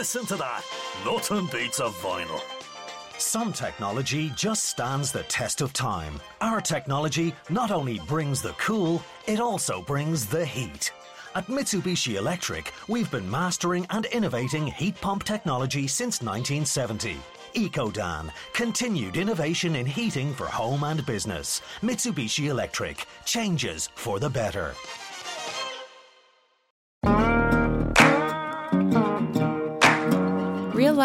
Listen to that. Nothing beats a vinyl. Some technology just stands the test of time. Our technology not only brings the cool, it also brings the heat. At Mitsubishi Electric, we've been mastering and innovating heat pump technology since 1970. EcoDan, continued innovation in heating for home and business. Mitsubishi Electric, changes for the better.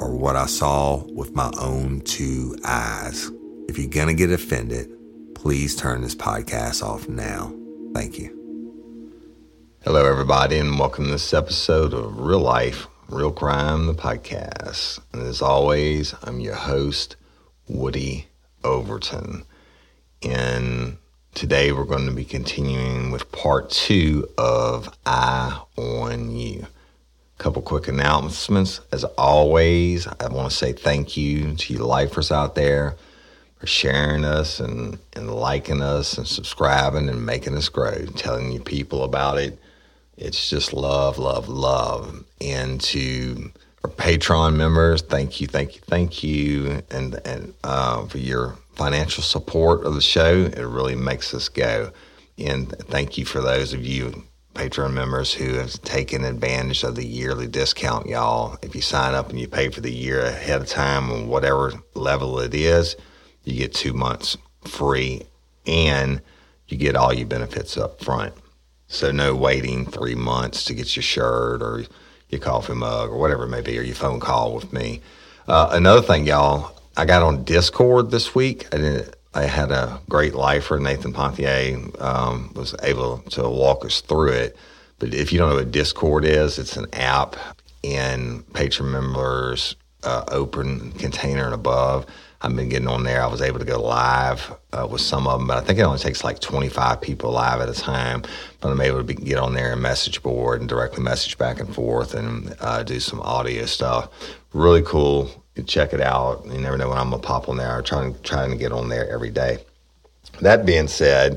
are what I saw with my own two eyes. If you're going to get offended, please turn this podcast off now. Thank you. Hello, everybody, and welcome to this episode of Real Life, Real Crime, the podcast. And as always, I'm your host, Woody Overton. And today we're going to be continuing with part two of Eye on You. Couple quick announcements. As always, I want to say thank you to you lifers out there for sharing us and, and liking us and subscribing and making us grow, telling you people about it. It's just love, love, love. And to our Patreon members, thank you, thank you, thank you, and and uh, for your financial support of the show. It really makes us go. And thank you for those of you Patreon members who have taken advantage of the yearly discount, y'all. If you sign up and you pay for the year ahead of time on whatever level it is, you get two months free and you get all your benefits up front. So no waiting three months to get your shirt or your coffee mug or whatever it may be, or your phone call with me. Uh, another thing, y'all, I got on Discord this week. I didn't. I had a great lifer, Nathan Pontier, um, was able to walk us through it. But if you don't know what Discord is, it's an app in Patreon members uh, open container and above. I've been getting on there. I was able to go live uh, with some of them, but I think it only takes like 25 people live at a time. But I'm able to be, get on there and message board and directly message back and forth and uh, do some audio stuff. Really cool. Check it out. You never know when I'm gonna pop on there. I'm trying trying to get on there every day. That being said,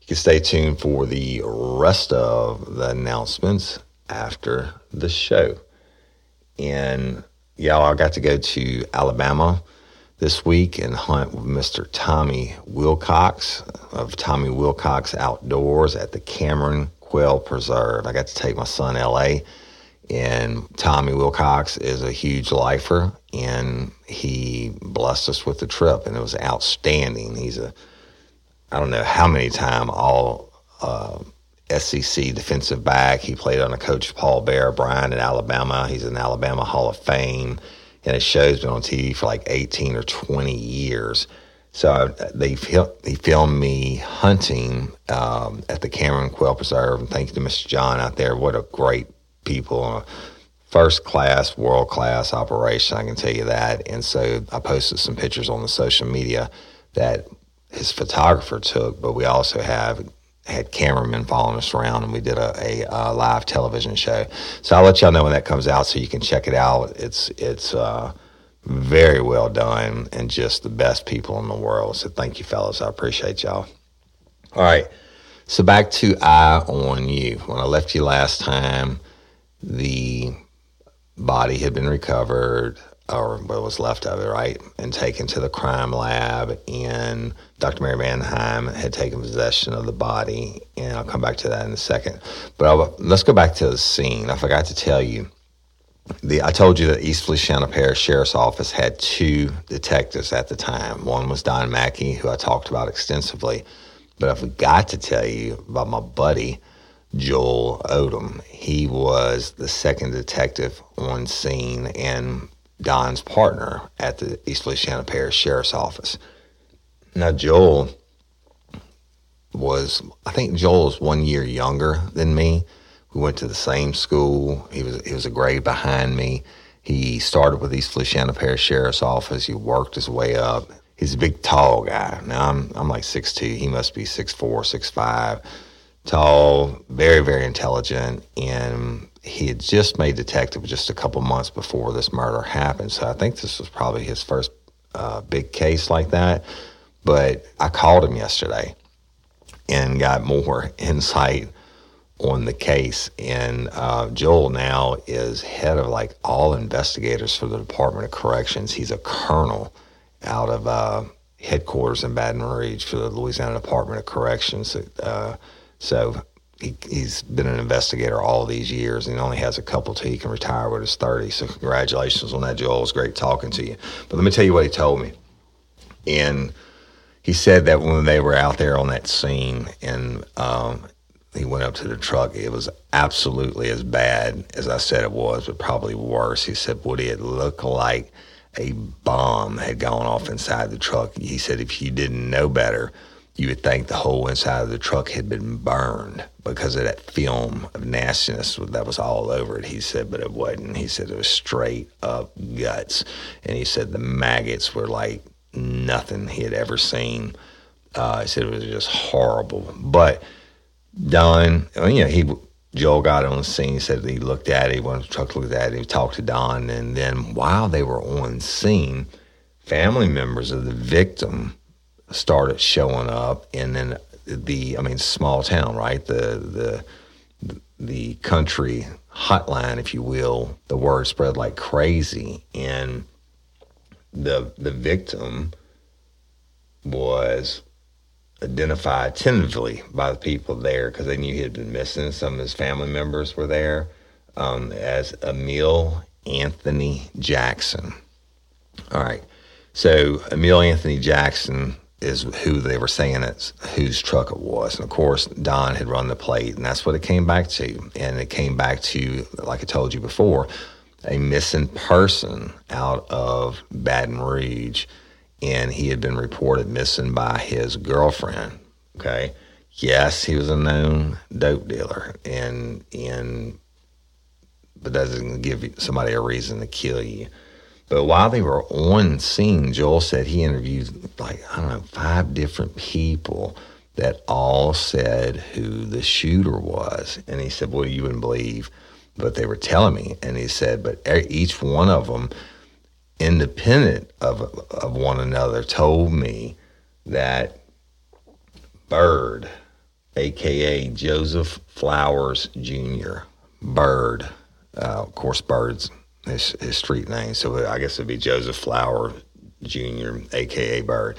you can stay tuned for the rest of the announcements after the show. And y'all, I got to go to Alabama this week and hunt with Mr. Tommy Wilcox of Tommy Wilcox Outdoors at the Cameron Quail Preserve. I got to take my son LA and Tommy Wilcox is a huge lifer and he blessed us with the trip and it was outstanding. He's a I don't know how many time all uh, SEC defensive back. He played under Coach Paul Bear Bryant in Alabama. He's in Alabama Hall of Fame and his show's been on TV for like 18 or 20 years. So I, they he filmed me hunting um, at the Cameron Quail Preserve, and thank you to Mr. John out there. What a great people, on first class, world class operation. I can tell you that. And so I posted some pictures on the social media that his photographer took, but we also have had cameramen following us around, and we did a, a, a, live television show. So I'll let y'all know when that comes out, so you can check it out. It's it's uh, very well done, and just the best people in the world. So thank you, fellas. I appreciate y'all. All right, so back to Eye on You. When I left you last time, the body had been recovered or what was left of it, right, and taken to the crime lab. And Dr. Mary Manhein had taken possession of the body, and I'll come back to that in a second. But I'll, let's go back to the scene. I forgot to tell you. The, I told you that East Feliciana Parish Sheriff's Office had two detectives at the time. One was Don Mackey, who I talked about extensively. But I forgot to tell you about my buddy, Joel Odom. He was the second detective on scene and Don's partner at the East Feliciana Parish Sheriff's Office. Now, Joel was, I think Joel was one year younger than me. We went to the same school. He was he was a grade behind me. He started with East Feliciana Parish Sheriff's Office. He worked his way up. He's a big, tall guy. Now I'm I'm like six two. He must be six four, six five. Tall, very very intelligent, and he had just made detective just a couple months before this murder happened. So I think this was probably his first uh, big case like that. But I called him yesterday and got more insight on the case. And uh, Joel now is head of like all investigators for the Department of Corrections. He's a colonel out of uh, headquarters in Baton Rouge for the Louisiana Department of Corrections. Uh, so he, has been an investigator all these years and he only has a couple till he can retire with his 30. So congratulations on that, Joel. It was great talking to you. But let me tell you what he told me. And he said that when they were out there on that scene and um, he went up to the truck, it was absolutely as bad as I said it was, but probably worse. He said, Woody, it looked like a bomb had gone off inside the truck. He said, if you didn't know better, you would think the whole inside of the truck had been burned because of that film of nastiness that was all over it. He said, but it wasn't. He said it was straight up guts. And he said the maggots were like nothing he had ever seen. Uh, he said it was just horrible. But Don, you know, he Joel got on the scene. He said he looked at it. One of the truck looked at it. He talked to Don, and then while they were on scene, family members of the victim started showing up, and then the I mean small town, right? The the the country hotline, if you will, the word spread like crazy, and the the victim was identified tentatively by the people there because they knew he had been missing. Some of his family members were there um, as Emil Anthony Jackson. All right, so Emil Anthony Jackson is who they were saying it's whose truck it was. And of course, Don had run the plate, and that's what it came back to. And it came back to, like I told you before, a missing person out of Baton Rouge, and he had been reported missing by his girlfriend. Okay. Yes, he was a known dope dealer, and and but that doesn't give somebody a reason to kill you. But while they were on scene, Joel said he interviewed like, I don't know, five different people that all said who the shooter was. And he said, Well, you wouldn't believe what they were telling me. And he said, But each one of them, independent of, of one another, told me that Bird, aka Joseph Flowers Jr., Bird, uh, of course, Bird's his, his street name. So I guess it'd be Joseph Flower Jr., aka Bird.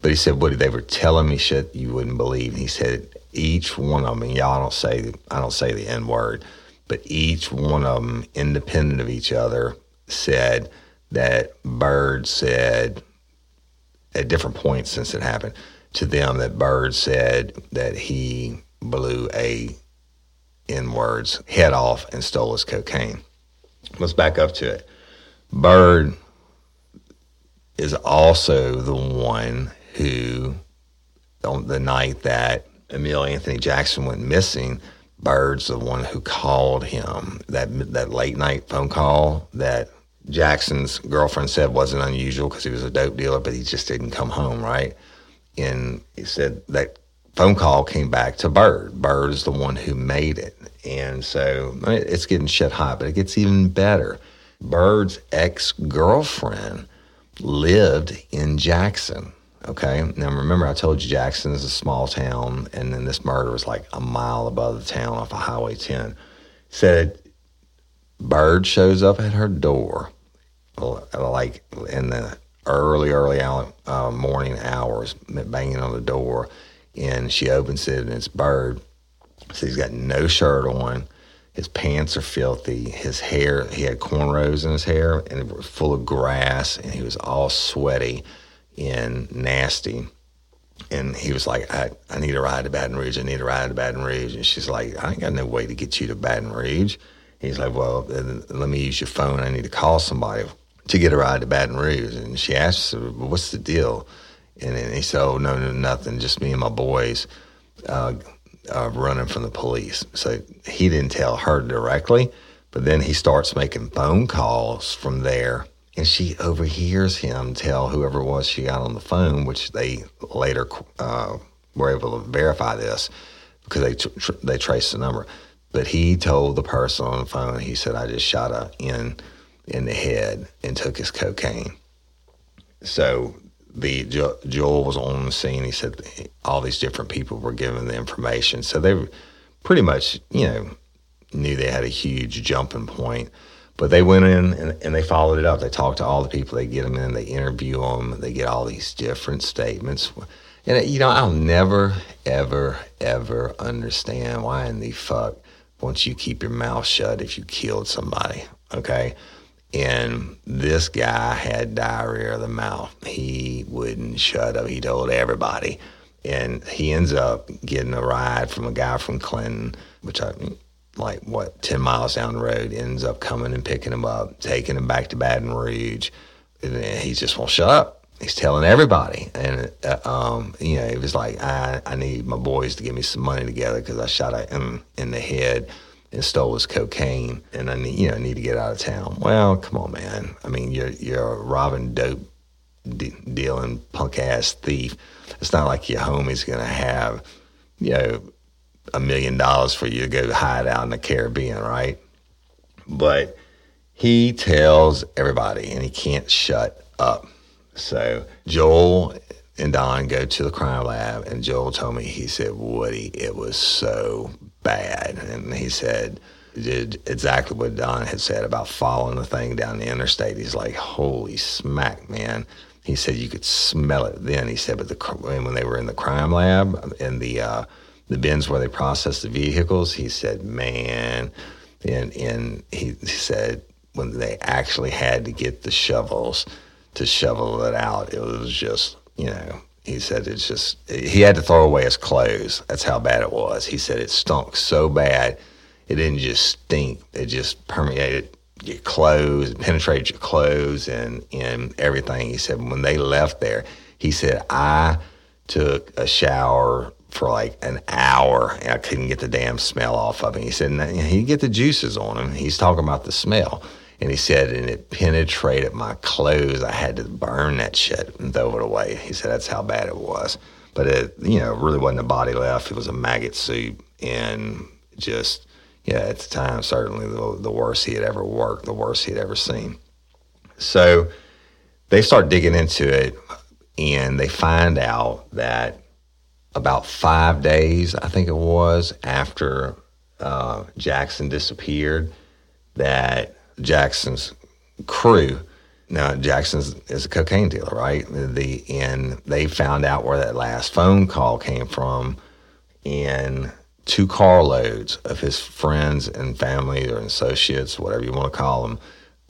But he said, "What they were telling me shit you wouldn't believe." He said each one of them. Y'all don't say I don't say the N word, but each one of them, independent of each other, said that Bird said at different points since it happened to them that Bird said that he blew a N words head off and stole his cocaine let's back up to it. Bird is also the one who, on the night that Emil Anthony Jackson went missing, Bird's the one who called him. That that late night phone call that Jackson's girlfriend said wasn't unusual because he was a dope dealer, but he just didn't come home, right? And he said that phone call came back to Bird. Bird is the one who made it. And so it's getting shit hot, but it gets even better. Bird's ex girlfriend lived in Jackson. Okay. Now remember, I told you Jackson is a small town, and then this murder was like a mile above the town off of Highway 10. Said Bird shows up at her door, like in the early, early uh, morning hours, banging on the door, and she opens it, and it's Bird so he's got no shirt on. His pants are filthy. His hair, he had cornrows in his hair and it was full of grass and he was all sweaty and nasty. And he was like, I, I need a ride to Baton Rouge. I need a ride to Baton Rouge. And she's like, I ain't got no way to get you to Baton Rouge. He's like, Well, let me use your phone. I need to call somebody to get a ride to Baton Rouge. And she asked, What's the deal? And, and he said, Oh, no, no, nothing. Just me and my boys. Uh, uh, running from the police. So he didn't tell her directly, but then he starts making phone calls from there. And she overhears him tell whoever it was she got on the phone, which they later uh, were able to verify this because they tr- they traced the number. But he told the person on the phone, he said, "I just shot a in in the head and took his cocaine." So the Joel was on the scene. He said all these different people were given the information, so they pretty much, you know, knew they had a huge jumping point. But they went in and, and they followed it up. They talked to all the people. They get them in. They interview them. They get all these different statements. And you know, I'll never, ever, ever understand why in the fuck won't you keep your mouth shut if you killed somebody? Okay and this guy had diarrhea of the mouth. He wouldn't shut up. He told everybody. And he ends up getting a ride from a guy from Clinton, which I like what 10 miles down the road ends up coming and picking him up taking him back to baton rouge and he just won't shut up he's telling everybody and uh, um, you know he was like I, I need my boys to give me some money together because i shot him in the head and stole his cocaine, and I need you know need to get out of town. Well, come on, man. I mean, you're you're a robbing dope de- dealing punk ass thief. It's not like your homie's gonna have you know a million dollars for you to go hide out in the Caribbean, right? But he tells everybody, and he can't shut up. So Joel and Don go to the crime lab, and Joel told me he said, Woody, it was so bad. And he said, did exactly what Don had said about following the thing down the interstate. He's like, holy smack, man. He said you could smell it then. He said, but the when they were in the crime lab in the uh, the bins where they processed the vehicles, he said, man, and and he said when they actually had to get the shovels to shovel it out, it was just you know He said it's just he had to throw away his clothes. That's how bad it was. He said it stunk so bad, it didn't just stink. It just permeated your clothes, penetrated your clothes, and and everything. He said when they left there, he said I took a shower for like an hour and I couldn't get the damn smell off of him. He said he get the juices on him. He's talking about the smell. And he said, and it penetrated my clothes. I had to burn that shit and throw it away. He said that's how bad it was. But it, you know, really wasn't a body left. It was a maggot soup, and just, yeah, at the time, certainly the, the worst he had ever worked, the worst he had ever seen. So they start digging into it, and they find out that about five days, I think it was, after uh, Jackson disappeared, that Jackson's crew. Now Jackson is a cocaine dealer, right? The and they found out where that last phone call came from, and two carloads of his friends and family or associates, whatever you want to call them,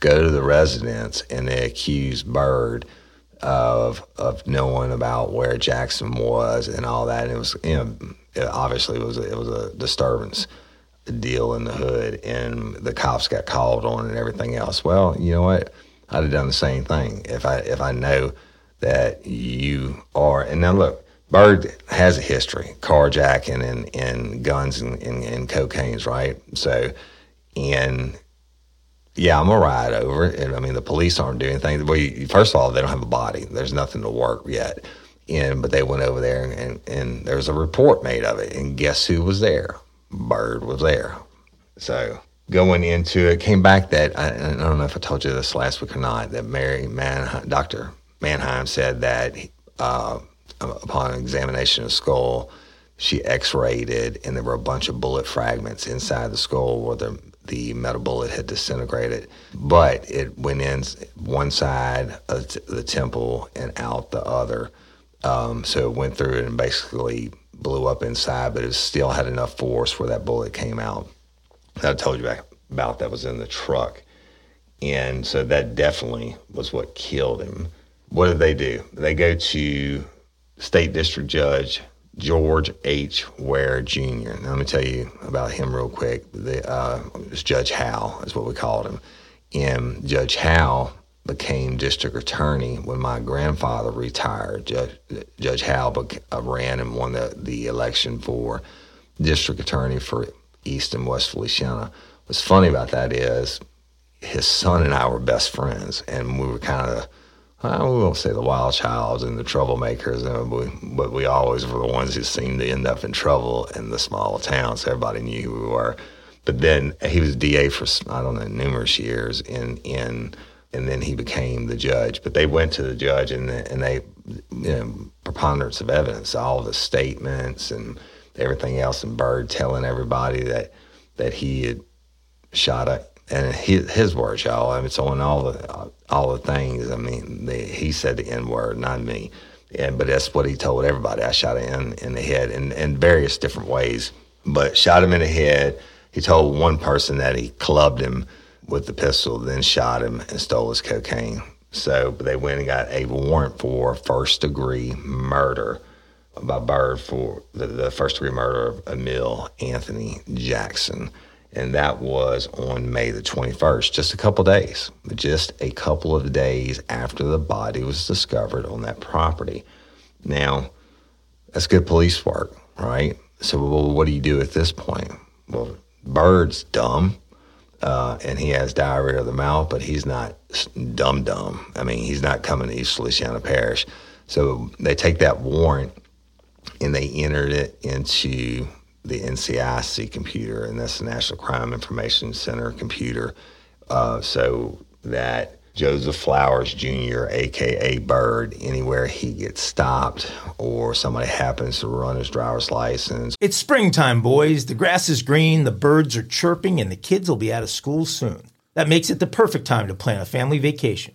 go to the residence and they accuse Bird of of knowing about where Jackson was and all that. And it was you know it obviously was a, it was a disturbance deal in the hood and the cops got called on and everything else. Well, you know what? I'd have done the same thing if I if I know that you are. And now look, Bird has a history, carjacking and, and guns and, and, and cocaine's, right? So, and yeah, I'm a ride over it. And I mean, the police aren't doing anything. Well, first of all, they don't have a body. There's nothing to work yet. And but they went over there and, and, and there was a report made of it. And guess who was there? Bird was there. So going into it, came back that I, I, don't know if I told you this last week or not. That Mary Man, Doctor Manhein said that uh, upon examination of skull, she X-rayed it, and there were a bunch of bullet fragments inside the skull where the the metal bullet had disintegrated. But it went in one side of the temple and out the other. Um, so it went through and basically blew up inside, but it still had enough force where that bullet came out. I told you about that was in the truck. And so that definitely was what killed him. What did they do? They go to State District Judge George H. Ware Jr. Now, let me tell you about him real quick. The, uh, Judge Howe, is what we called him. And Judge Howe became district attorney when my grandfather retired. Judge, Judge Howe uh, ran and won the, the election for district attorney for East and West Feliciana. What's funny about that is his son and I were best friends, and we were kind of, we won't say the wild childs and the troublemakers, and but we always were the ones who seemed to end up in trouble in the small towns. Everybody knew who we were. But then he was DA for, I don't know, numerous years in, in and then he became the judge. But they went to the judge and and they, you know, preponderance of evidence, all the statements and everything else, and Bird telling everybody that that he had shot a and his, his words, y'all. I mean, it's on all the all the things. I mean, the, he said the N word, not me. And but that's what he told everybody. I shot him in, in the head in, in various different ways, but shot him in the head. He told one person that he clubbed him with the pistol, then shot him and stole his cocaine. So they went and got a warrant for first degree murder by Bird for the, the first degree murder of Emil Anthony Jackson. And that was on May the 21st, just a couple days, just a couple of days after the body was discovered on that property. Now, that's good police work, right? So, well, what do you do at this point? Well, Bird's dumb uh, and he has diarrhea of the mouth, but he's not dumb dumb. I mean, he's not coming to East Feliciana Parish. So they take that warrant and they entered it into the NCIC computer, and that's the National Crime Information Center computer. Uh, so that Joseph Flowers Jr., aka Bird, anywhere he gets stopped or somebody happens to run his driver's license. It's springtime, boys. The grass is green, the birds are chirping, and the kids will be out of school soon. That makes it the perfect time to plan a family vacation.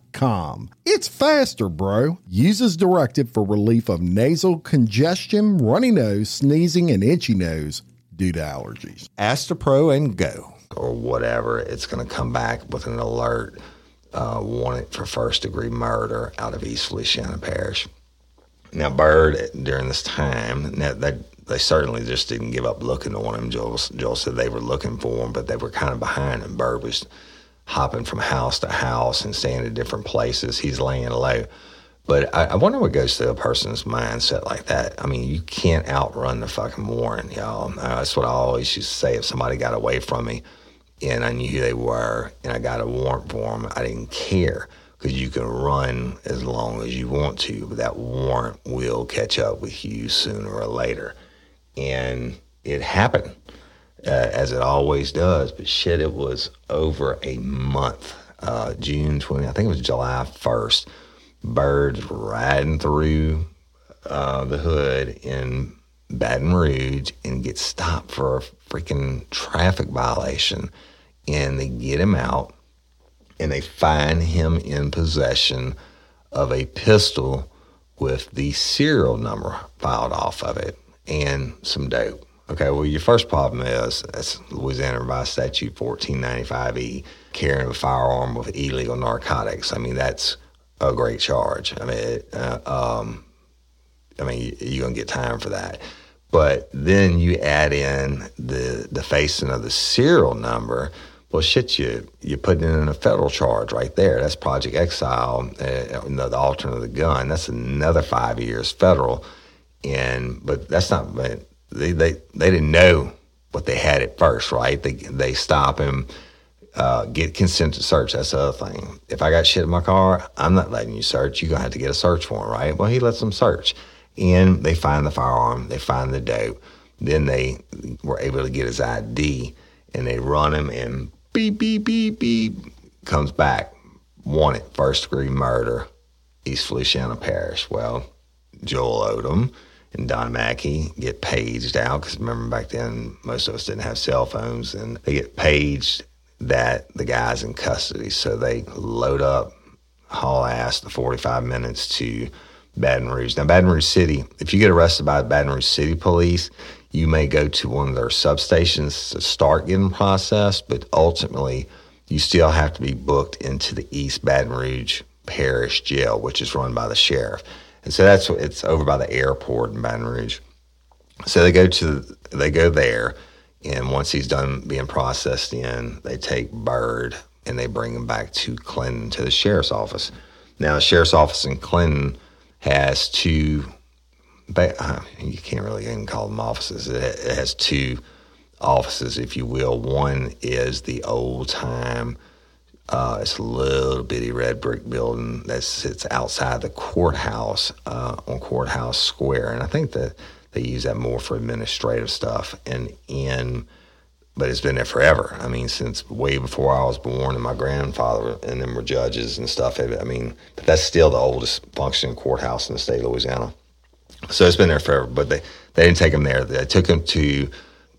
It's faster, bro. Uses as directed for relief of nasal congestion, runny nose, sneezing, and itchy nose due to allergies. Astepro and go. Or whatever, it's going to come back with an alert uh, wanted for first degree murder out of East Feliciana Parish. Now, Bird, during this time, that they certainly just didn't give up looking on him. Joel, Joel said they were looking for him, but they were kind of behind him. Bird was hopping from house to house and staying at different places. He's laying low. But I, I wonder what goes through a person's mindset like that. I mean, you can't outrun the fucking warrant, y'all. Uh, that's what I always used to say if somebody got away from me and I knew who they were and I got a warrant for them, I didn't care because you can run as long as you want to, but that warrant will catch up with you sooner or later. And it happened, uh, as it always does. But shit, it was over a month. Uh, June 20, I think it was July 1st. Birds riding through uh, the hood in Baton Rouge and get stopped for a freaking traffic violation. And they get him out and they find him in possession of a pistol with the serial number filed off of it and some dope. Okay, well, your first problem is that's Louisiana Revised Statute 1495E, carrying a firearm with illegal narcotics. I mean, that's a great charge. I mean, uh, um, I mean, you're gonna get time for that. But then you add in the the facing of the serial number. Well, shit, you you putting in a federal charge right there. That's Project Exile, uh, the alternate of the gun. That's another five years federal. And but that's not. They they they didn't know what they had at first, right? They they stop him uh, get consent to search. That's the other thing. If I got shit in my car, I'm not letting you search. You're going to have to get a search warrant, right? Well, he lets them search. And they find the firearm, they find the dope. Then they were able to get his ID and they run him and beep, beep, beep, beep, comes back. Wanted, first degree murder, East Feliciana Parish. Well, Joel Odom and Don Mackey get paged out because remember back then most of us didn't have cell phones and they get paged that the guy's in custody. So they load up, haul ass the 45 minutes to Baton Rouge. Now, Baton Rouge City, if you get arrested by Baton Rouge City Police, you may go to one of their substations to start getting processed, but ultimately, you still have to be booked into the East Baton Rouge Parish Jail, which is run by the sheriff. And so that's it's over by the airport in Baton Rouge. So they go to they go there, and once he's done being processed in, they take Bird and they bring him back to Clinton to the sheriff's office. Now the sheriff's office in Clinton has two. Uh, you can't really even call them offices. It has two offices, if you will. One is the old time uh, it's a little bitty red brick building that sits outside the courthouse uh, on Courthouse Square, and I think that they use that more for administrative stuff. And in, but it's been there forever. I mean, since way before I was born, and my grandfather and them were judges and stuff. I mean, but that's still the oldest functioning courthouse in the state of Louisiana. So it's been there forever. But they they didn't take them there. They took them to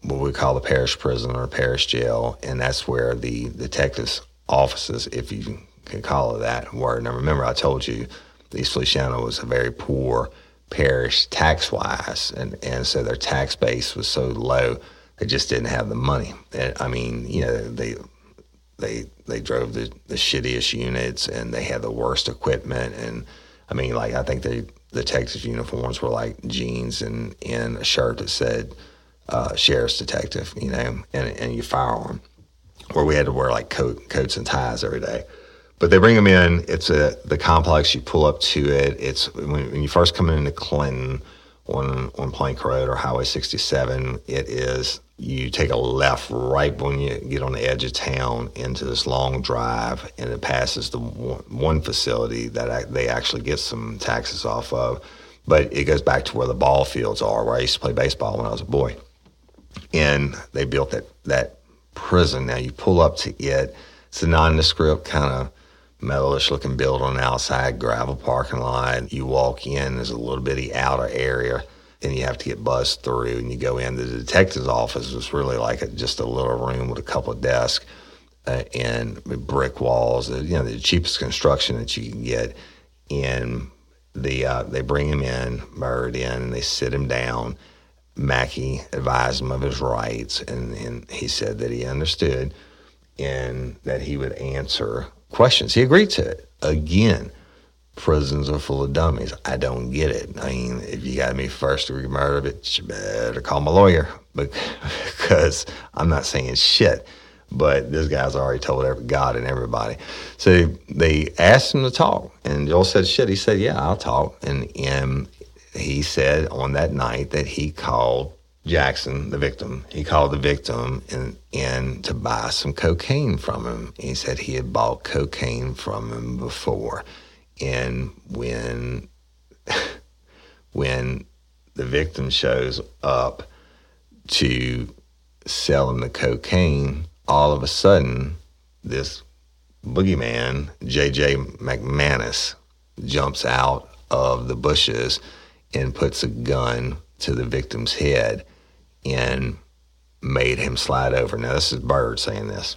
what we call the parish prison or parish jail, and that's where the detectives offices, if you can call it that word. Now, remember, I told you East Feliciana was a very poor parish tax wise, and, and so their tax base was so low, they just didn't have the money. And, I mean, you know, they they they drove the, the shittiest units and they had the worst equipment. And I mean, like, I think they, the Texas uniforms were like jeans and, and a shirt that said uh, sheriff's detective, you know, and, and your firearm where we had to wear like coat, coats and ties every day. But they bring them in. It's a the complex. You pull up to it. It's when, when you first come into Clinton on on Plank Road or Highway 67. It is you take a left right when you get on the edge of town into this long drive, and it passes the one, one facility that I, they actually get some taxes off of. But it goes back to where the ball fields are, where I used to play baseball when I was a boy. And they built that that prison. Now you pull up to it. It's a nondescript kind of metalish looking building on the outside, gravel parking lot. You walk in, there's a little bitty outer area, and you have to get buzzed through. And you go in. The detective's office is really like a, just a little room with a couple of desks uh, and brick walls. You know, the cheapest construction that you can get. And the uh, they bring him in, Bird in, and they sit him down Mackey advised him of his rights, and, and he said that he understood and that he would answer questions. He agreed to it. Again, prisons are full of dummies. I don't get it. I mean, if you got me first degree murder, bitch, you better call my lawyer because I'm not saying shit. But this guy's already told every God and everybody. So they asked him to talk, and Joel said, "Shit." He said, "Yeah, I'll talk." And and he said on that night that he called Jackson, the victim, he called the victim in, in to buy some cocaine from him. He said he had bought cocaine from him before. And when when the victim shows up to sell him the cocaine, all of a sudden this boogeyman, JJ McManus, jumps out of the bushes and puts a gun to the victim's head and made him slide over. Now, this is Bird saying this.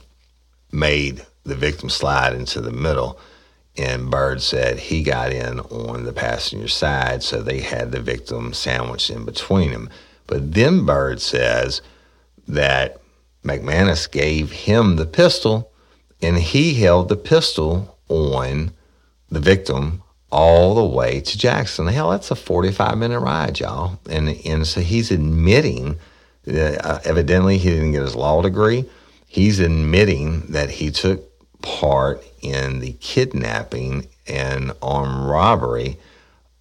Made the victim slide into the middle. And Bird said he got in on the passenger side, so they had the victim sandwiched in between them. But then Bird says that McManus gave him the pistol and he held the pistol on the victim all the way to Jackson. Hell, that's a 45 minute ride, y'all. And, and so he's admitting, uh, evidently, he didn't get his law degree. He's admitting that he took part in the kidnapping and armed robbery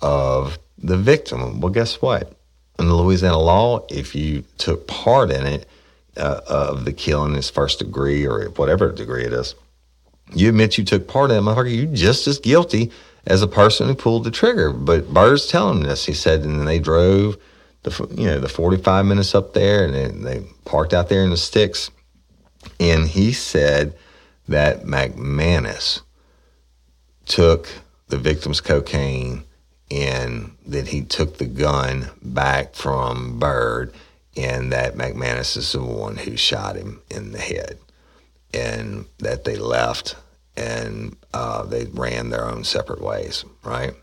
of the victim. Well, guess what? In the Louisiana law, if you took part in it, uh, of the killing is first degree or whatever degree it is, you admit you took part in it, motherfucker, you're just as guilty as a person who pulled the trigger. But Bird's telling this. He said, and then they drove the you know the 45 minutes up there, and they parked out there in the sticks. And he said that McManus took the victim's cocaine and that he took the gun back from Bird and that McManus is the one who shot him in the head and that they left and uh, they ran their own separate ways, right?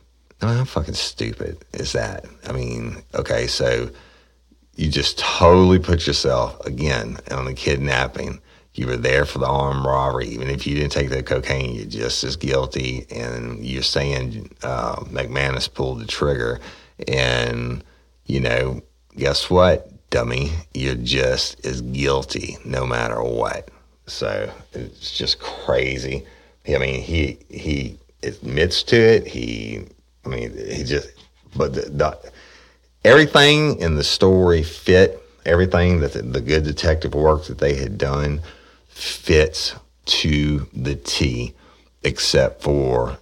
I mean, how fucking stupid is that? I mean, okay, so you just totally put yourself again on the kidnapping. You were there for the armed robbery. Even if you didn't take the cocaine, you're just as guilty. And you're saying uh, McManus pulled the trigger. And, you know, guess what, dummy? You're just as guilty no matter what. So it's just crazy. I mean, he he admits to it. He, I mean, he just, but the, the, everything in the story fit. Everything that the, the good detective work that they had done fits to the T, except for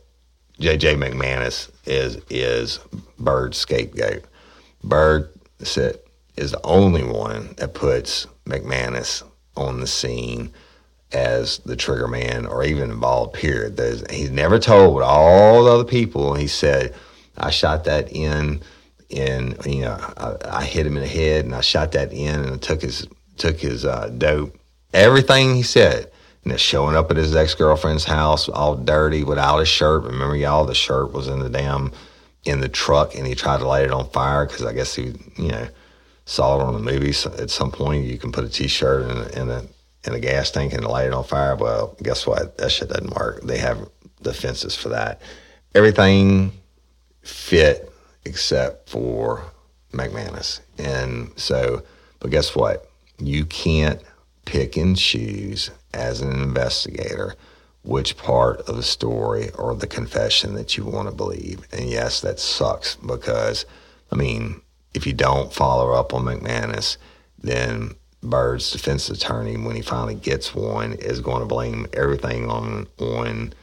J.J. McManus is is Bird's scapegoat. Bird is the only one that puts McManus on the scene as the trigger man or even involved period. There's, he's never told all the other people. He said, I shot that in and you know, I, I, hit him in the head and I shot that in and I took his took his uh, dope. Everything he said. And it's showing up at his ex girlfriend's house all dirty without his shirt. Remember, y'all, the shirt was in the damn in the truck and he tried to light it on fire because I guess he, you know, saw it on the movie. At some point, you can put a t shirt in, a, in a in a gas tank and light it on fire. Well, guess what? That shit doesn't work. They have defenses for that. Everything fit except for McManus. And so, but guess what? You can't pick and choose as an investigator which part of the story or the confession that you want to believe. And yes, that sucks because, I mean, if you don't follow up on McManus, then Bird's defense attorney, when he finally gets one, is going to blame everything on on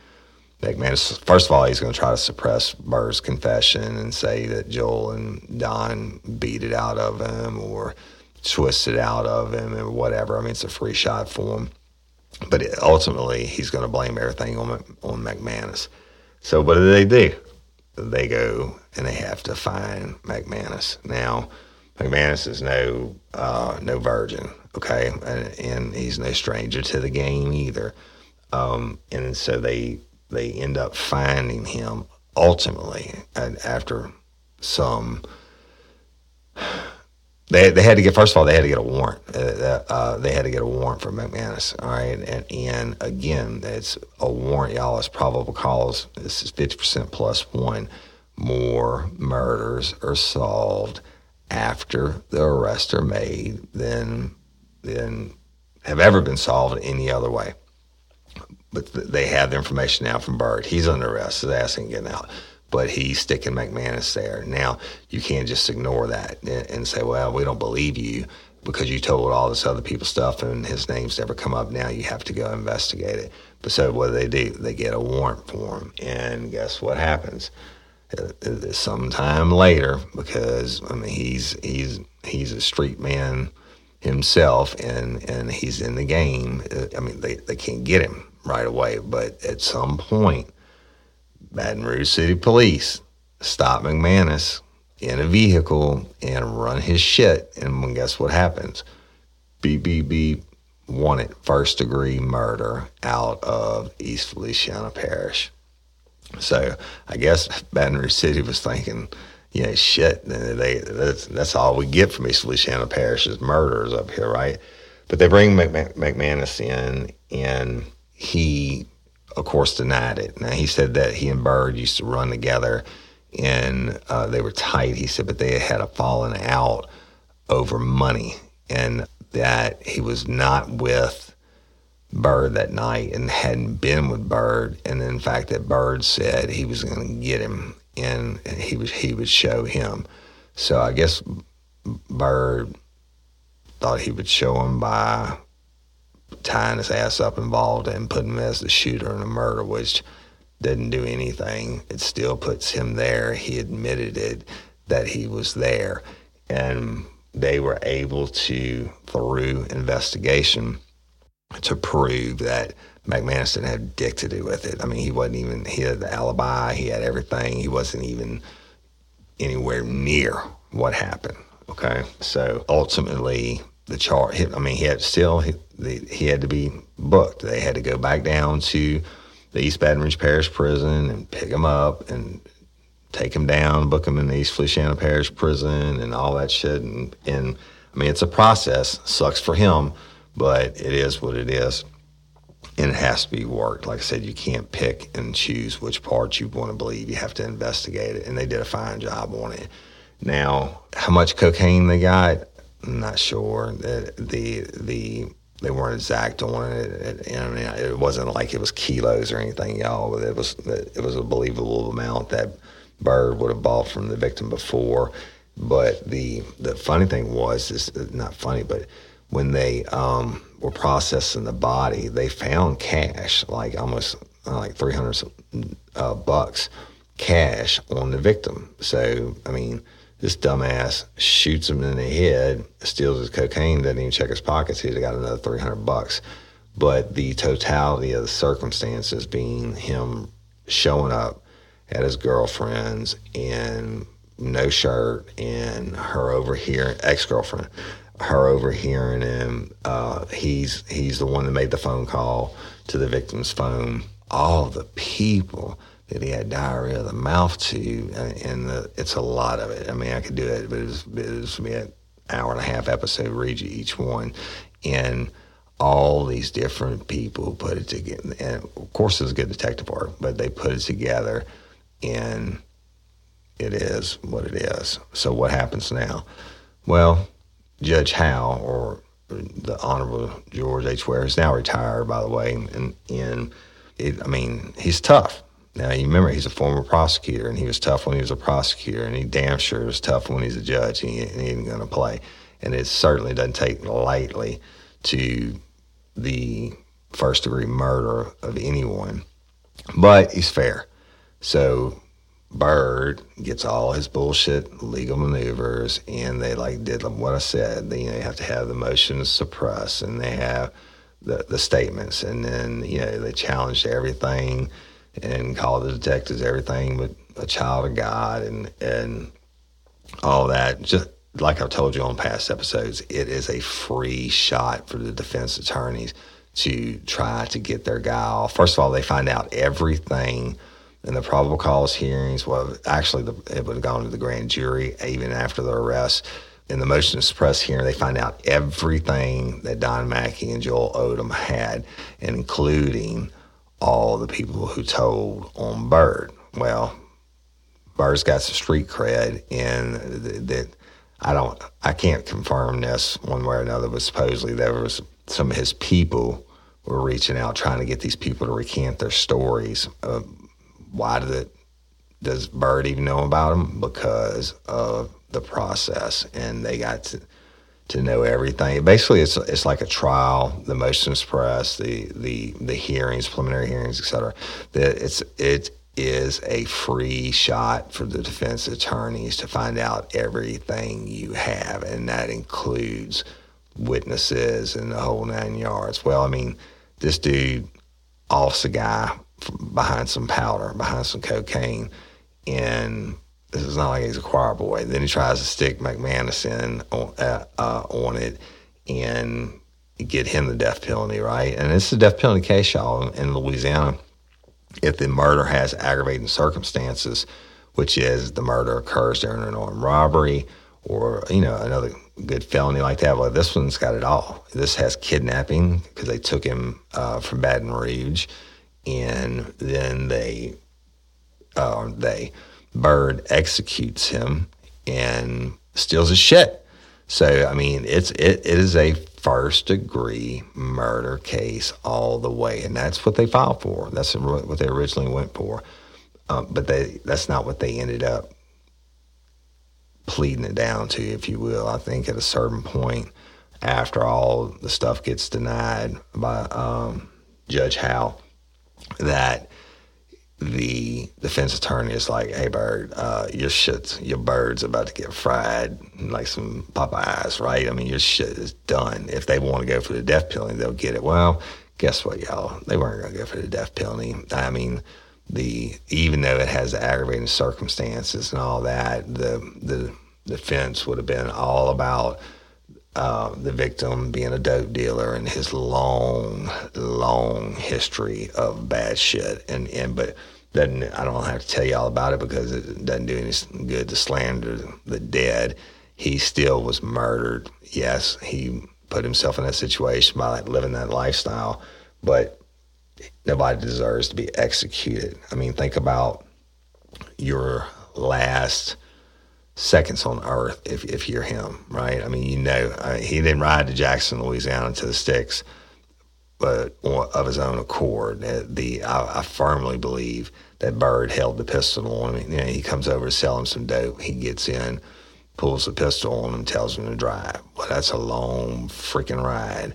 McManus. First of all, he's going to try to suppress Bird's confession and say that Joel and Don beat it out of him or twisted out of him or whatever. I mean, it's a free shot for him. But it, ultimately, he's going to blame everything on on McManus. So, what do they do? They go and they have to find McManus now McManus is no uh, no virgin, okay, and, and, he's no stranger to the game either. Um, and so they they end up finding him ultimately after some. They, they had to get first of all they had to get a warrant. Uh, uh, they had to get a warrant for McManus. All right, and, and again, it's a warrant, y'all. It's probable cause. This is fifty percent plus one. More murders are solved after the arrests are made than than have ever been solved any other way. But th- they have the information now from Bird. He's under arrest, so that's getting out. But he's sticking McManus there. Now you can't just ignore that and, and say, "Well, we don't believe you." Because you told all this other people stuff and his name's never come up. Now you have to go investigate it. But so what do they do? They get a warrant for him, and guess what happens? Sometime later because I mean he's he's he's a street man himself and and he's in the game. I mean they, they can't get him right away, but at some point, Baton Rouge City Police stop McManus in a vehicle and run his shit, and guess what happens? BBB wanted first degree murder out of East Feliciana Parish. So I guess Baton Rouge City was thinking, you know, shit, they, that's, that's all we get from East Feliciana Parish is murders up here, right? But they bring McManus in, and he, of course, denied it. Now, he said that he and Bird used to run together and uh, they were tight. He said, but they had a falling out over money and that he was not with Bird that night and hadn't been with Bird. and in fact that Bird said he was going to get him and he was he would show him. So I guess Bird thought he would show him by tying his ass up involved and putting him as the shooter in a murder, which didn't do anything. It still puts him there. He admitted it that he was there. And they were able to, through investigation, to prove that McManus didn't have dick to do with it. I mean, he wasn't even, he had the alibi, he had everything. He wasn't even anywhere near what happened. Okay. So ultimately, the charge, I mean, he had still, he, he had to be booked. They had to go back down to the East Baton Rouge Parish Prison and pick him up and take him down, book him in the East Feliciana Parish Prison and all that shit. And, and I mean, it's a process. Sucks for him, but it is what it is. And it has to be worked. Like I said, you can't pick and choose which parts you want to believe. You have to investigate it. And they did a fine job on it. Now, how much cocaine they got, I'm not sure. The, the, the they weren't exact on it. it, it, I mean, it wasn't like it was kilos or anything, y'all. But it was it was a believable amount that Bird would have bought from the victim before. But the the funny thing was, is not funny, but when they um, were processing the body, they found cash, like almost uh, like three hundred uh, bucks cash on the victim. So I mean this dumbass shoots him in the head, steals his cocaine, doesn't even check his pockets. He's got another 300 bucks. But the totality of the circumstances being him showing up at his girlfriend's in no shirt and her over here, ex girlfriend, her overhearing him. Uh, he's, he's the one that made the phone call to the victim's phone. All the people that he had diarrhea of the mouth to, and the, it's a lot of it. I mean, I could do it, but it was, it be an hour and a half episode, read you each one, and all these different people put it together. And of course, it's good detective work, but they put it together, and it is what it is. So what happens now? Well, Judge Howe, or the Honorable George H. Ware, is now retired, by the way, and and it, I mean, he's tough. Now, you remember he's a former prosecutor, and he was tough when he was a prosecutor, and he damn sure was tough when he's a judge, and he, and he ain't going to play. And it certainly doesn't take lightly to the first degree murder of anyone, but he's fair. So Bird gets all his bullshit legal maneuvers, and they like did what I said. They, you know, they have to have the motion to suppress, and they have the the statements, and then you know they challenged everything and call the detectives everything but a child of God and and all that. Just like I've told you on past episodes, it is a free shot for the defense attorneys to try to get their guy off. First of all, they find out everything in the probable cause hearings. Well, actually, the, it would have gone to the grand jury even after the arrest. In the motion to suppress hearing, they find out everything that Don Mackey and Joel Odom had, including all the people who told on Bird. Well, Bird's got some street cred, and that I don't, I can't confirm this one way or another, but supposedly there was some of his people were reaching out trying to get these people to recant their stories. Why did it? Does Bird even know about them? Because of the process, and they got to to know everything. Basically, it's it's like a trial. The motions press, the the the hearings, preliminary hearings, etc. That it's it is a free shot for the defense attorneys to find out everything you have, and that includes witnesses and the whole nine yards. Well, I mean, this dude offs a guy behind some powder, behind some cocaine, and this is not like he's a choir boy. Then he tries to stick McManus in on, uh, uh, on it and get him the death penalty, right? And it's a death penalty case, y'all, in Louisiana. If the murder has aggravating circumstances, which is the murder occurs during an armed robbery or, you know, another good felony like that. Well, this one's got it all. This has kidnapping because they took him uh, from Baton Rouge and then they, uh, they, Bird executes him and steals his shit. So I mean, it's it, it is a first degree murder case all the way, and that's what they filed for. That's what they originally went for, um, but they that's not what they ended up pleading it down to, if you will. I think at a certain point, after all the stuff gets denied by um, Judge Howe that the defense attorney is like, "Hey, Bird, uh, your shit's your bird's about to get fried like some Popeyes, right? I mean, your shit is done. If they want to go for the death penalty, they'll get it. Well, guess what, y'all? They weren't going to go for the death penalty. I mean, the even though it has the aggravating circumstances and all that, the the defense would have been all about." Uh, the victim being a dope dealer and his long, long history of bad shit. And, and but doesn't I don't have to tell you all about it because it doesn't do any good to slander the dead. He still was murdered. Yes, he put himself in that situation by like living that lifestyle, but nobody deserves to be executed. I mean, think about your last seconds on earth if, if you're him, right? I mean, you know, he didn't ride to Jackson, Louisiana to the sticks, but of his own accord. Uh, the I, I firmly believe that Bird held the pistol on him. You know, he comes over to sell him some dope. He gets in, pulls the pistol on him, tells him to drive. Well, that's a long freaking ride.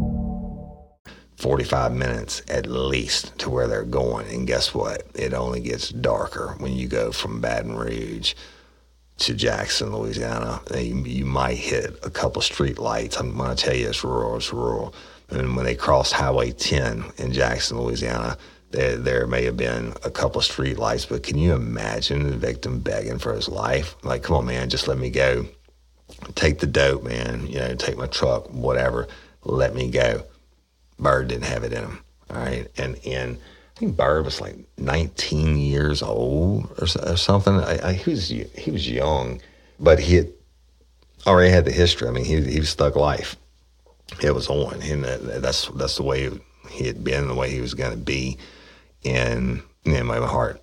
45 minutes at least to where they're going. And guess what? It only gets darker when you go from Baton Rouge to Jackson, Louisiana. You, might hit a couple street lights. I'm going to tell you it's rural, it's rural. And when they crossed Highway 10 in Jackson, Louisiana, there, there may have been a couple street lights, but can you imagine the victim begging for his life? Like, come on, man, just let me go. Take the dope, man. You know, take my truck, whatever. Let me go Bird didn't have it in him. All right. And, and I think Bird was like 19 years old or, or something. I, I, he, was, he was young, but he had already had the history. I mean, he, he was stuck life. It was on. And that's, that's the way he had been, the way he was going to be. And, know, my heart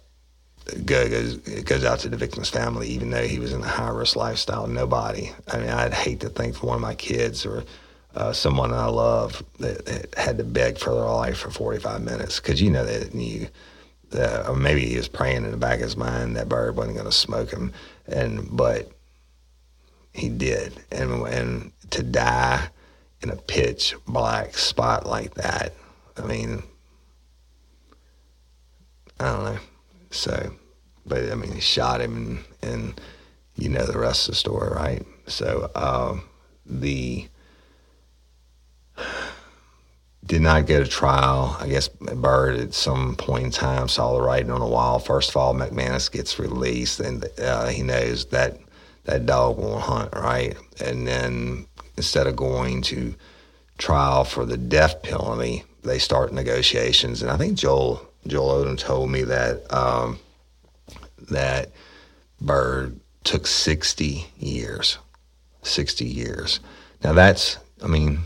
goes goes out to the victim's family, even though he was in a high risk lifestyle. Nobody. I mean, I'd hate to think for one of my kids or uh, someone I love that, that, had to beg for their life for 45 minutes. Because you know that you, or maybe he was praying in the back of his mind that bird wasn't going to smoke him, and but he did, and and to die in a pitch black spot like that, I mean, I don't know, so, but I mean, he shot him, and and you know the rest of the story, right? So uh, the did not get a trial. I guess Bird at some point in time saw the writing on the wall. First of all, McManus gets released, and uh, he knows that that dog won't hunt, right? And then instead of going to trial for the death penalty, they start negotiations. And I think Joel Joel Odom told me that um, that Bird took sixty years, sixty years. Now that's, I mean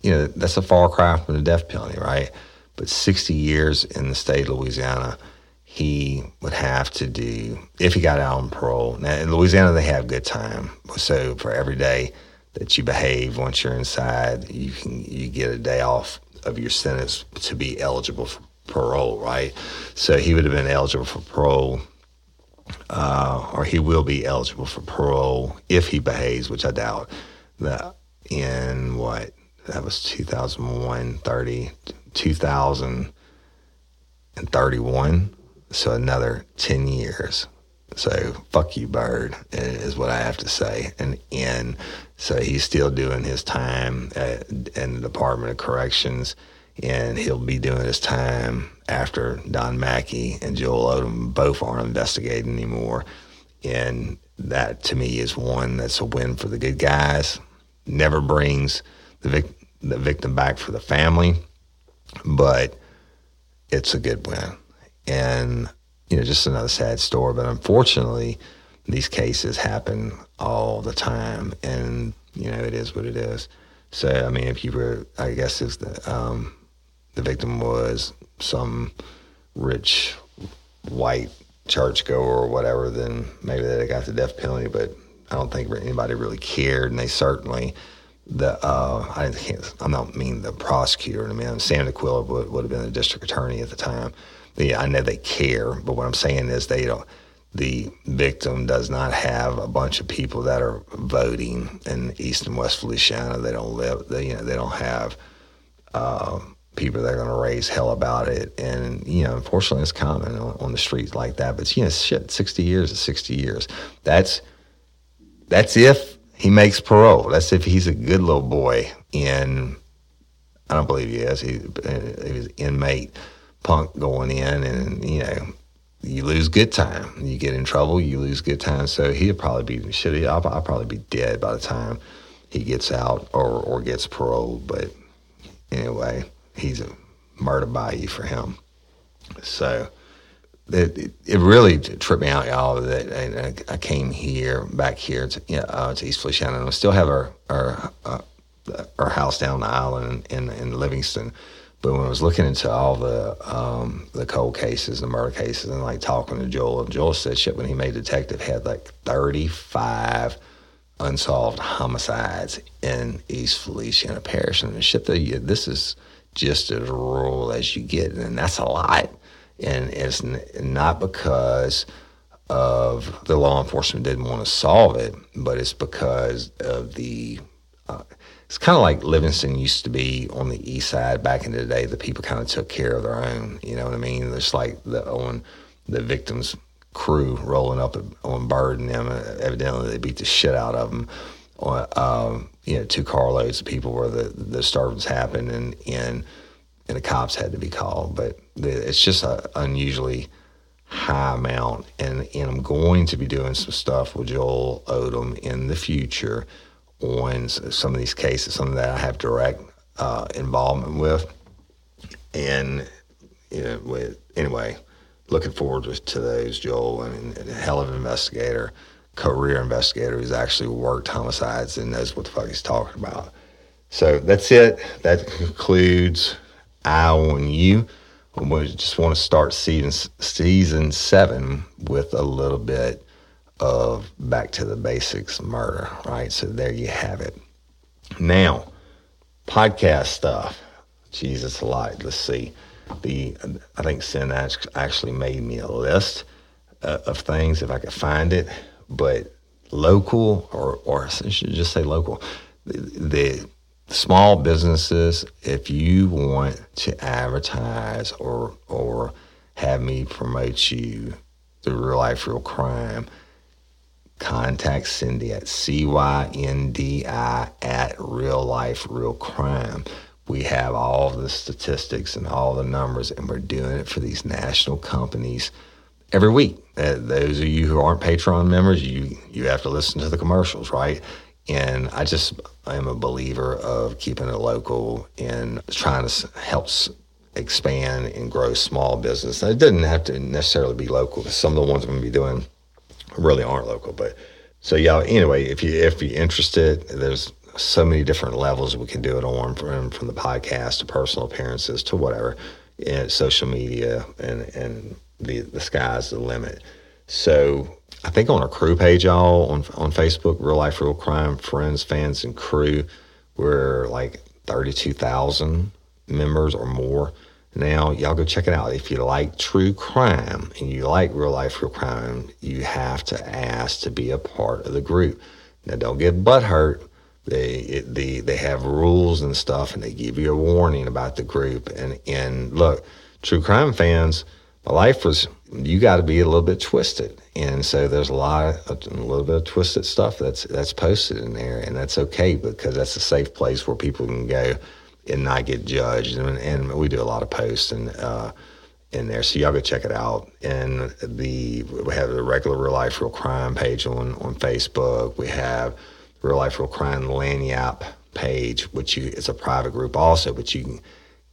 you know, that's a far cry from the death penalty, right? But 60 years in the state of Louisiana, he would have to do, if he got out on parole. Now, in Louisiana, they have good time. So for every day that you behave once you're inside, you can you get a day off of your sentence to be eligible for parole, right? So he would have been eligible for parole, uh, or he will be eligible for parole if he behaves, which I doubt. That in what that was 2001, 30, 2031, so another 10 years. So fuck you, Bird, is what I have to say. And in so he's still doing his time at, in the Department of Corrections, and he'll be doing his time after Don Mackey and Joel Odom both aren't investigating anymore. And that to me is one that's a win for the good guys. Never brings the vic- the victim back for the family, but it's a good win. And you know, just another sad story. But unfortunately, these cases happen all the time, and you know, it is what it is. So, I mean, if you were, I guess, if the um, the victim was some rich white churchgoer or whatever, then maybe they got the death penalty. But I don't think anybody really cared, and they certainly the uh, I can't, I'm not mean the prosecutor. I mean, Sam Aquila would, would have been the district attorney at the time the, I know they care, but what I'm saying is they don't. The victim does not have a bunch of people that are voting in East and West Feliciana. They don't live. They you know they don't have uh, people that are going to raise hell about it. And you know, unfortunately, it's common on, on the streets like that. But you know, shit, 60 years is 60 years. That's that's if he makes parole. That's if he's a good little boy. And I don't believe he is. He, uh, he's an inmate punk going in, and you know, you lose good time. You get in trouble, you lose good time. So he'd probably be shitty. I'll, I'll probably be dead by the time he gets out or or gets paroled. But anyway, he's a murder bayou for him. So. It, it, really tripped me out, y'all. That I, I came here, back here to, you know, uh, to East Feliciana, and we still have our our uh, our house down the island in in Livingston. But when I was looking into all the um, the cold cases, the murder cases, and like talking to Joel, and Joel said shit when he made detective had like 35 unsolved homicides in East Feliciana Parish, and shit that this is just as rural as you get, and that's a lot. And it's not because of the law enforcement didn't want to solve it, but it's because of the uh, it's kind of like Livingston used to be on the east side back in the day. The people kind of took care of their own. You know what I mean? It's like the on the victims' crew rolling up on Bird and them. Evidently, they beat the shit out of them. Um, you know, two carloads of people where the, the disturbance happened, and and and the cops had to be called. But it's just an unusually high amount, and and I'm going to be doing some stuff with Joel Odom in the future on some of these cases, some that I have direct uh, involvement with. And you know, with, anyway, looking forward to, to those, Joel. and a hell of an investigator, career investigator who's actually worked homicides and knows what the fuck he's talking about. So that's it. That concludes Eye on You. We just want to start season season seven with a little bit of back to the basics murder, right? So there you have it. Now, podcast stuff. Jesus, a lot. Let's see. The I think Sin actually made me a list uh, of things if I could find it, but local or or I should just say local. The, the small businesses, if you want to advertise or or have me promote you through real life, real crime, contact Cindy at C-Y-N-D-I at real life, real crime. We have all the statistics and all the numbers, and we're doing it for these national companies every week. Uh, those of you who aren't Patreon members, you you have to listen to the commercials, right? And I just am a believer of keeping it local and trying to help expand and grow small business. And it doesn't have to necessarily be local. Some of the ones I'm going to be doing really aren't local. But so yeah. Anyway, if you if you're interested, there's so many different levels we can do it on from from the podcast to personal appearances to whatever, and social media and and the the sky's the limit. So I think on our crew page, y'all on on Facebook, Real Life Real Crime Friends, Fans, and Crew, we're like thirty two thousand members or more now. Y'all go check it out. If you like true crime and you like real life real crime, you have to ask to be a part of the group. Now, don't get butthurt. They it, the they have rules and stuff, and they give you a warning about the group. And and look, true crime fans, my life was you got to be a little bit twisted, and so there's a lot of, a little bit of twisted stuff that's that's posted in there, and that's okay because that's a safe place where people can go and not get judged. And, and we do a lot of posts and. Uh, in there. So y'all go check it out. And the we have the regular real life real crime page on on Facebook. We have real life real crime lagniappe page, which you it's a private group also, but you can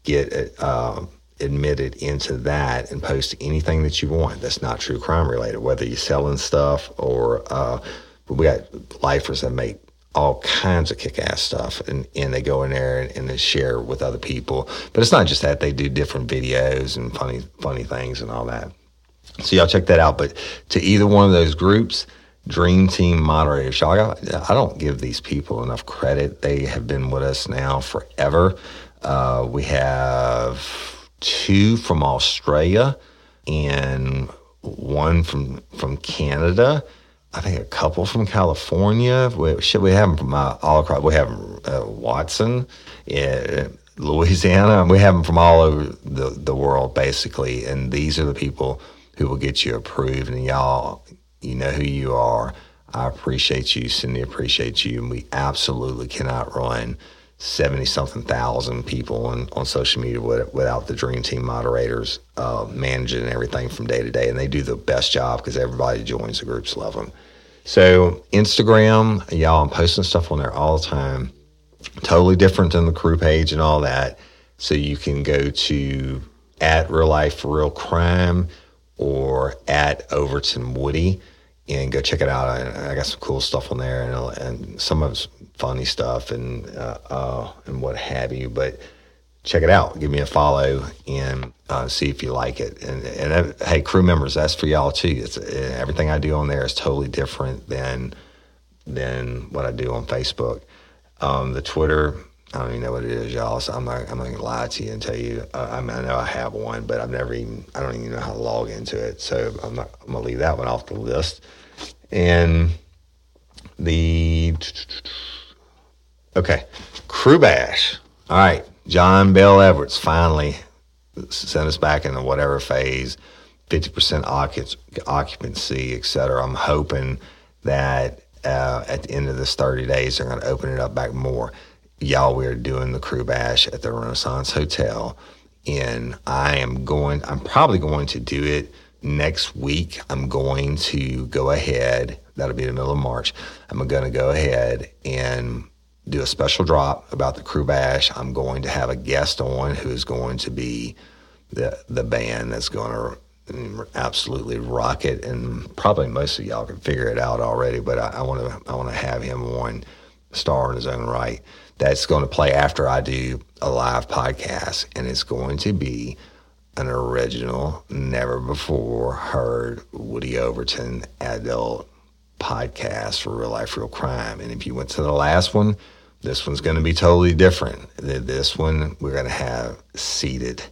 get uh, admitted into that and post anything that you want that's not true crime related, whether you're selling stuff or uh, we got lifers that make all kinds of kick-ass stuff and, and they go in there and, and they share with other people. But it's not just that they do different videos and funny funny things and all that. So y'all check that out. But to either one of those groups dream team moderators y'all i don't give these people enough credit. They have been with us now forever. Uh, we have two from australia and one from from canada I think a couple from California. We, shit, we have them from uh, all across. We have uh, Watson, yeah, Louisiana. We have them from all over the, the world, basically. And these are the people who will get you approved. And y'all, you know who you are. I appreciate you. Cindy appreciates you. And we absolutely cannot run 70 something thousand people on, on social media without the dream team moderators uh, managing everything from day to day. And they do the best job because everybody joins the groups love them so instagram y'all i'm posting stuff on there all the time. Totally different than the crew page and all that. So you can go to at real life real crime or at overton woody and go check it out. I, I, got some cool stuff on there, and, and some of it's funny stuff and uh, uh, and what have you. But check it out. Give me a follow and uh, see if you like it. And, and uh, hey, crew members, that's for y'all too. It's uh, everything I do on there is totally different than than what I do on Facebook. Um, the Twitter, I don't even know what it is, y'all. So I'm not I'm not gonna lie to you and tell you. Uh, I, mean, I know I have one, but I've never even I don't even know how to log into it. So I'm not I'm gonna leave that one off the list. And the Okay. Crew Bash. All right. John Bel Edwards finally sent us back into whatever phase, 50% occupancy, et cetera. I'm hoping that uh, at the end of this 30 days, they're going to open it up back more. Y'all, we are doing the Crew Bash at the Renaissance Hotel. And I am going, I'm probably going to do it next week. I'm going to go ahead, that'll be the middle of March. I'm going to go ahead and do a special drop about the crew bash. I'm going to have a guest on who is going to be the the band that's going to absolutely rock it, and probably most of y'all can figure it out already. But I want to I want to have him on, star in his own right. That's going to play after I do a live podcast, and it's going to be an original, never before heard Woody Overton adult podcast for real life, real crime. And if you went to the last one, this one's going to be totally different. This one, we're going to have seated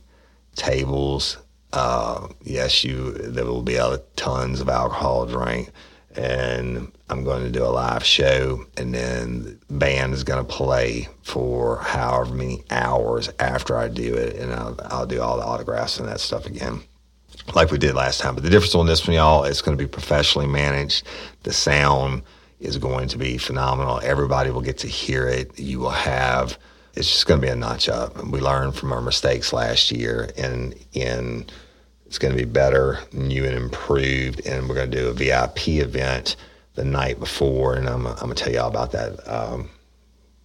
tables. Uh, yes, you there will be tons of alcohol drink, and I'm going to do a live show, and then the band is going to play for however many hours after I do it, and I'll, I'll do all the autographs and that stuff again like we did last time. But the difference on this one, y'all, it's going to be professionally managed. The sound is going to be phenomenal. Everybody will get to hear it. You will have it's just going to be a notch up. We learned from our mistakes last year, and in it's going to be better, new and improved. And we're going to do a VIP event the night before, and I'm, I'm going to tell y'all about that um,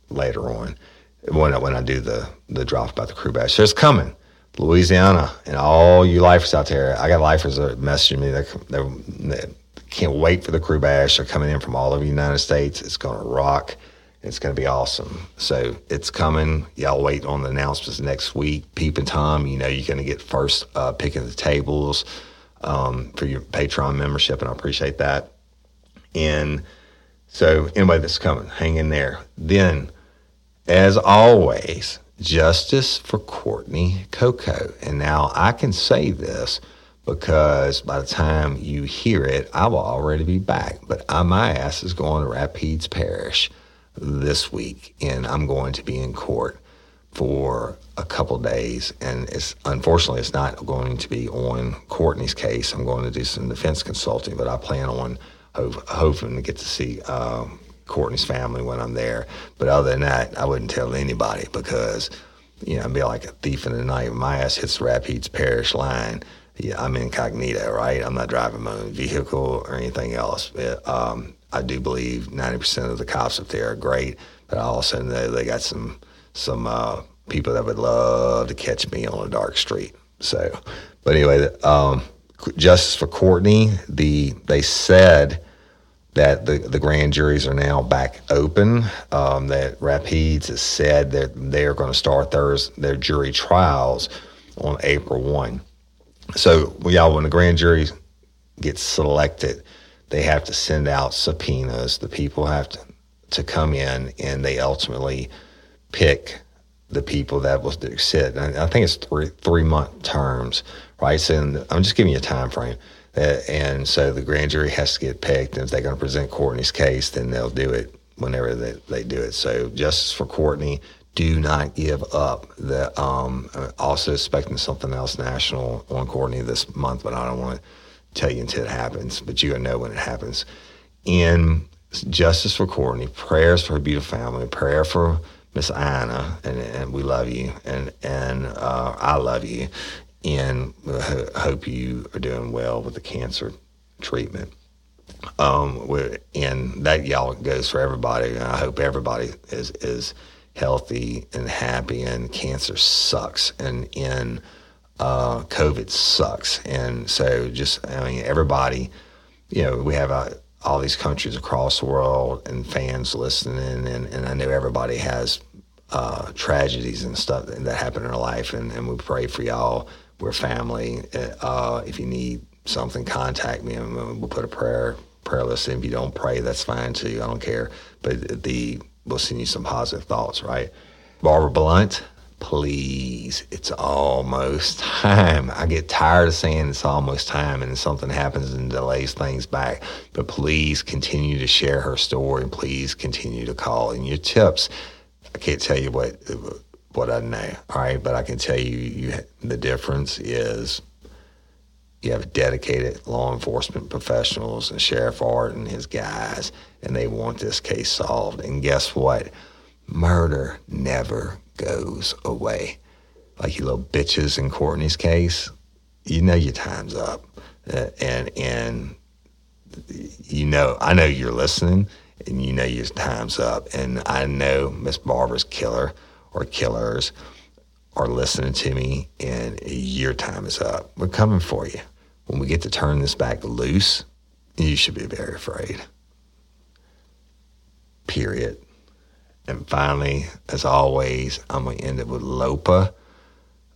later on when I, when I do the the drop about the crew bash. So it's coming. Louisiana and all you lifers out there. I got lifers that are messaging me. They're, they're, can't wait for the crew bash. They're coming in from all over the United States. It's going to rock. It's going to be awesome. So it's coming. Y'all wait on the announcements next week. Peep and Tom, you know, you're going to get first uh, pick of the tables um, for your Patreon membership, and I appreciate that. And so, anyway, that's coming. Hang in there. Then, as always, justice for Courtney Coco. And now I can say this because by the time you hear it, I will already be back. But I, my ass is going to Rapides Parish this week, and I'm going to be in court for a couple days. And it's unfortunately it's not going to be on Courtney's case. I'm going to do some defense consulting, but I plan on ho- hoping to get to see um, Courtney's family when I'm there. But other than that, I wouldn't tell anybody because you know I'd be like a thief in the night. When my ass hits the Rapides Parish line. Yeah, I'm incognito, right? I'm not driving my own vehicle or anything else. Um, I do believe 90% of the cops up there are great, but I also know they got some some uh, people that would love to catch me on a dark street. So, but anyway, um, justice for Courtney. The they said that the, the grand juries are now back open. Um, that Rapides has said that they're going to start their their jury trials on April one. So, y'all, when the grand jury gets selected, they have to send out subpoenas. The people have to to come in, and they ultimately pick the people that will sit. And I think it's three three month terms, right? So I'm just giving you a time frame. Uh, and so the grand jury has to get picked, and if they're going to present Courtney's case, then they'll do it whenever they, they do it. So justice for Courtney, do not give up. That um, also expecting something else national on Courtney this month, but I don't want to tell you until it happens. But you're gonna know when it happens. In justice for Courtney, prayers for her beautiful family, prayer for Miss Anna, and, and we love you, and and uh, I love you, and hope you are doing well with the cancer treatment. Um, and that y'all goes for everybody. And I hope everybody is is healthy and happy. And cancer sucks, and in uh, COVID sucks. And so, just I mean, everybody, you know, we have a all these countries across the world and fans listening, and, and I know everybody has uh, tragedies and stuff that happen in their life, and, and we pray for y'all. We're family. Uh, if you need something, contact me, and we'll put a prayer prayer list. In. If you don't pray, that's fine too. I don't care. But the we'll send you some positive thoughts, right? Barbara Blunt, please, it's almost time. I get tired of saying it's almost time and something happens and delays things back. But please continue to share her story and please continue to call. And your tips, I can't tell you what what I know, all right, but I can tell you, you the difference is you have dedicated law enforcement professionals and Sheriff Art and his guys, and they want this case solved. And guess what? Murder never goes away. Like you little bitches in Courtney's case, you know your time's up, uh, and and you know I know you're listening, and you know your time's up, and I know Miss Barbara's killer or killers are listening to me, and your time is up. We're coming for you. When we get to turn this back loose, you should be very afraid. Period. And finally, as always, I'm going to end it with LOPA.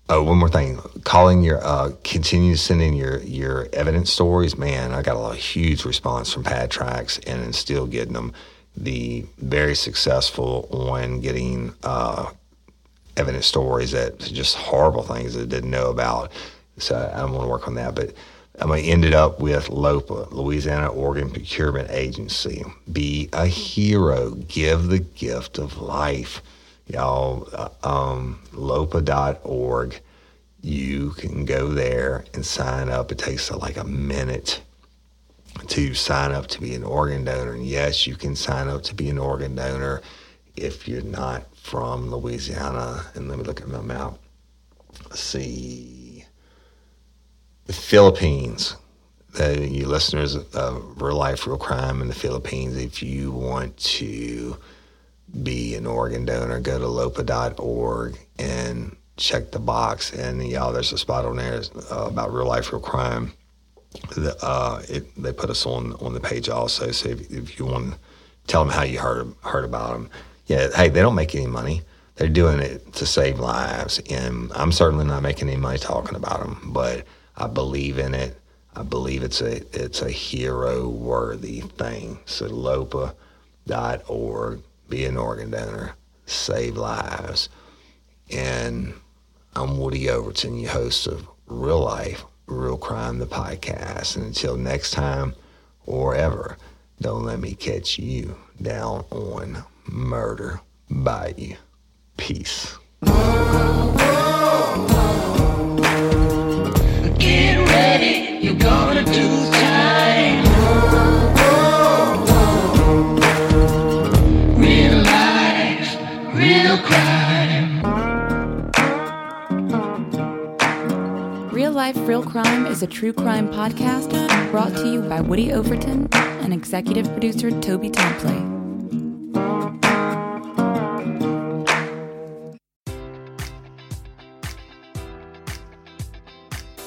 Oh, one more thing. Calling your, uh, continue sending your, your evidence stories. Man, I got a lot, huge response from Pad Tracks and still getting them. The very successful on getting uh, evidence stories that just horrible things that I didn't know about. So I want to work on that. But I'm going to end it up with LOPA, Louisiana Organ Procurement Agency. Be a hero. Give the gift of life. Y'all, uh, um, lopa.org. You can go there and sign up. It takes uh, like a minute to sign up to be an organ donor. And yes, you can sign up to be an organ donor if you're not from Louisiana. And let me look at my map. Let's see the Philippines. Uh, you listeners of Real Life, Real Crime in the Philippines, if you want to be an organ donor, go to lopa.org and check the box. And y'all, there's a spot on there uh, about real life, real crime. The, uh, it, they put us on on the page also. So if, if you want to tell them how you heard heard about them, yeah, hey, they don't make any money. They're doing it to save lives, and I'm certainly not making any money talking about them, but I believe in it. I believe it's a it's a hero worthy thing. So lopa.org, be an organ donor, save lives. And I'm Woody Overton, your host of Real Life, Real Crime, the podcast. And until next time or ever, don't let me catch you down on Murder Bayou. Peace. You're gonna do time. Real life, real crime. Is a true crime podcast brought to you by Woody Overton and executive producer Toby Templey.